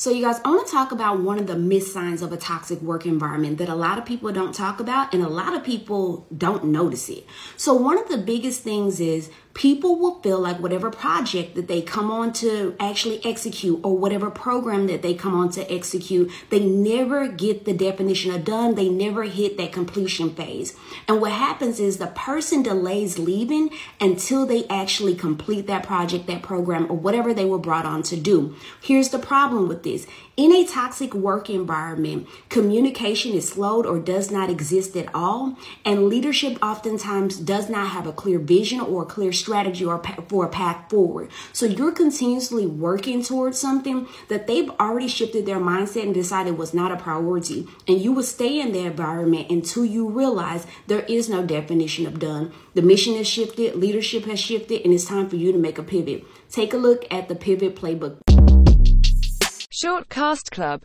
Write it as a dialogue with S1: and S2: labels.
S1: So, you guys, I want to talk about one of the myth signs of a toxic work environment that a lot of people don't talk about and a lot of people don't notice it. So, one of the biggest things is people will feel like whatever project that they come on to actually execute or whatever program that they come on to execute, they never get the definition of done. They never hit that completion phase. And what happens is the person delays leaving until they actually complete that project, that program, or whatever they were brought on to do. Here's the problem with this. In a toxic work environment, communication is slowed or does not exist at all, and leadership oftentimes does not have a clear vision or a clear strategy or for a path forward. So you're continuously working towards something that they've already shifted their mindset and decided was not a priority. And you will stay in that environment until you realize there is no definition of done. The mission has shifted, leadership has shifted, and it's time for you to make a pivot. Take a look at the pivot playbook.
S2: Shortcast Club